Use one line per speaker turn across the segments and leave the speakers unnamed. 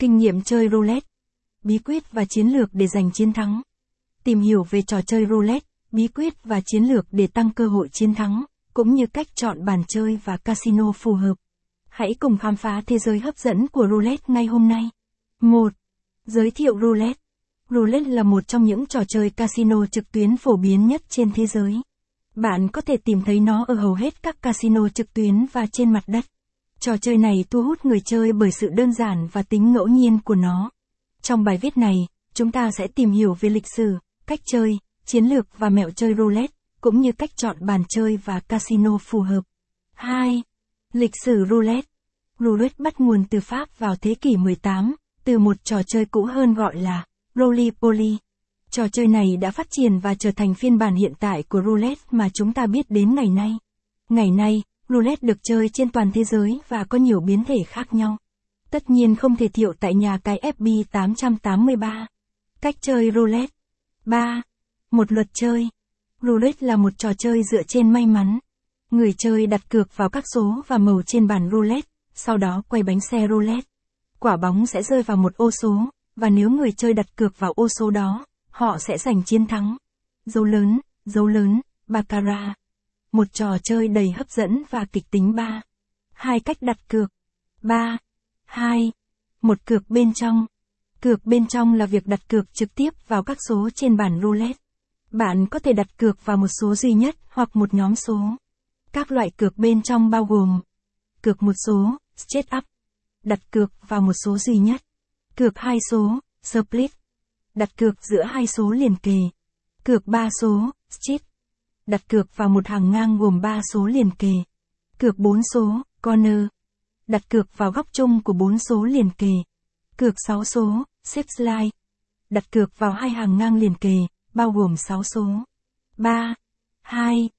Kinh nghiệm chơi roulette. Bí quyết và chiến lược để giành chiến thắng. Tìm hiểu về trò chơi roulette, bí quyết và chiến lược để tăng cơ hội chiến thắng, cũng như cách chọn bàn chơi và casino phù hợp. Hãy cùng khám phá thế giới hấp dẫn của roulette ngay hôm nay. 1. Giới thiệu roulette. Roulette là một trong những trò chơi casino trực tuyến phổ biến nhất trên thế giới. Bạn có thể tìm thấy nó ở hầu hết các casino trực tuyến và trên mặt đất. Trò chơi này thu hút người chơi bởi sự đơn giản và tính ngẫu nhiên của nó. Trong bài viết này, chúng ta sẽ tìm hiểu về lịch sử, cách chơi, chiến lược và mẹo chơi roulette, cũng như cách chọn bàn chơi và casino phù hợp. 2. Lịch sử roulette. Roulette bắt nguồn từ Pháp vào thế kỷ 18, từ một trò chơi cũ hơn gọi là roly poly. Trò chơi này đã phát triển và trở thành phiên bản hiện tại của roulette mà chúng ta biết đến ngày nay. Ngày nay, roulette được chơi trên toàn thế giới và có nhiều biến thể khác nhau. Tất nhiên không thể thiệu tại nhà cái FB 883. Cách chơi roulette. 3. Một luật chơi. Roulette là một trò chơi dựa trên may mắn. Người chơi đặt cược vào các số và màu trên bàn roulette, sau đó quay bánh xe roulette. Quả bóng sẽ rơi vào một ô số, và nếu người chơi đặt cược vào ô số đó, họ sẽ giành chiến thắng. Dấu lớn, dấu lớn, baccarat. Một trò chơi đầy hấp dẫn và kịch tính ba. Hai cách đặt cược. 3. 2. Một cược bên trong. Cược bên trong là việc đặt cược trực tiếp vào các số trên bàn roulette. Bạn có thể đặt cược vào một số duy nhất hoặc một nhóm số. Các loại cược bên trong bao gồm cược một số, straight up, đặt cược vào một số duy nhất, cược hai số, split, đặt cược giữa hai số liền kề, cược ba số, chip đặt cược vào một hàng ngang gồm ba số liền kề, cược bốn số, corner, đặt cược vào góc chung của bốn số liền kề, cược 6 số, xếp slide, đặt cược vào hai hàng ngang liền kề, bao gồm 6 số. 3. 2.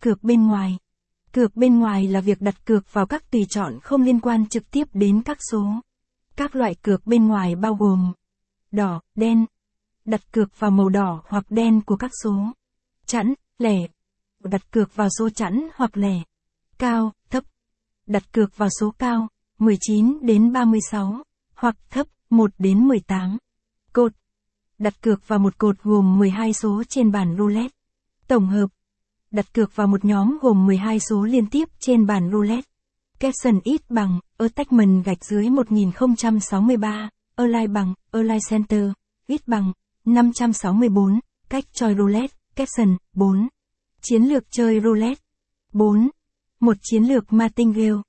Cược bên ngoài. Cược bên ngoài là việc đặt cược vào các tùy chọn không liên quan trực tiếp đến các số. Các loại cược bên ngoài bao gồm đỏ, đen, đặt cược vào màu đỏ hoặc đen của các số. Chẵn, lẻ, đặt cược vào số chẵn hoặc lẻ. Cao, thấp, đặt cược vào số cao, 19 đến 36, hoặc thấp, 1 đến 18. Cột, đặt cược vào một cột gồm 12 số trên bàn roulette. Tổng hợp, đặt cược vào một nhóm gồm 12 số liên tiếp trên bàn roulette. Capson ít bằng, attachment gạch dưới 1063, align bằng, align center, ít bằng, 564, cách chơi roulette, capson, 4. Chiến lược chơi roulette. 4. Một chiến lược martingale,